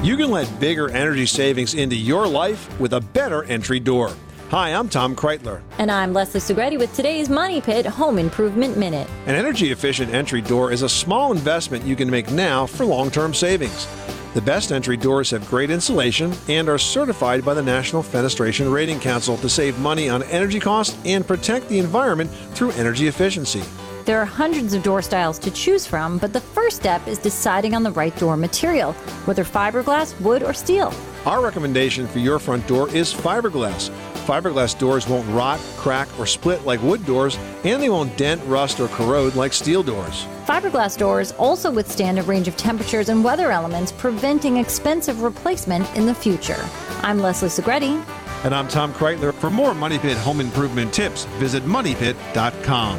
You can let bigger energy savings into your life with a better entry door. Hi, I'm Tom Kraeutler. And I'm Leslie Segrete with today's Money Pit Home Improvement Minute. An energy efficient entry door is a small investment you can make now for long term savings. The best entry doors have great insulation and are certified by the National Fenestration Rating Council to save money on energy costs and protect the environment through energy efficiency. There are hundreds of door styles to choose from, but the first step is deciding on the right door material, whether fiberglass, wood, or steel. Our recommendation for your front door is fiberglass. Fiberglass doors won't rot, crack, or split like wood doors, and they won't dent, rust, or corrode like steel doors. Fiberglass doors also withstand a range of temperatures and weather elements, preventing expensive replacement in the future. I'm Leslie Segrete. And I'm Tom Kraeutler. For more Money Pit home improvement tips, visit MoneyPit.com.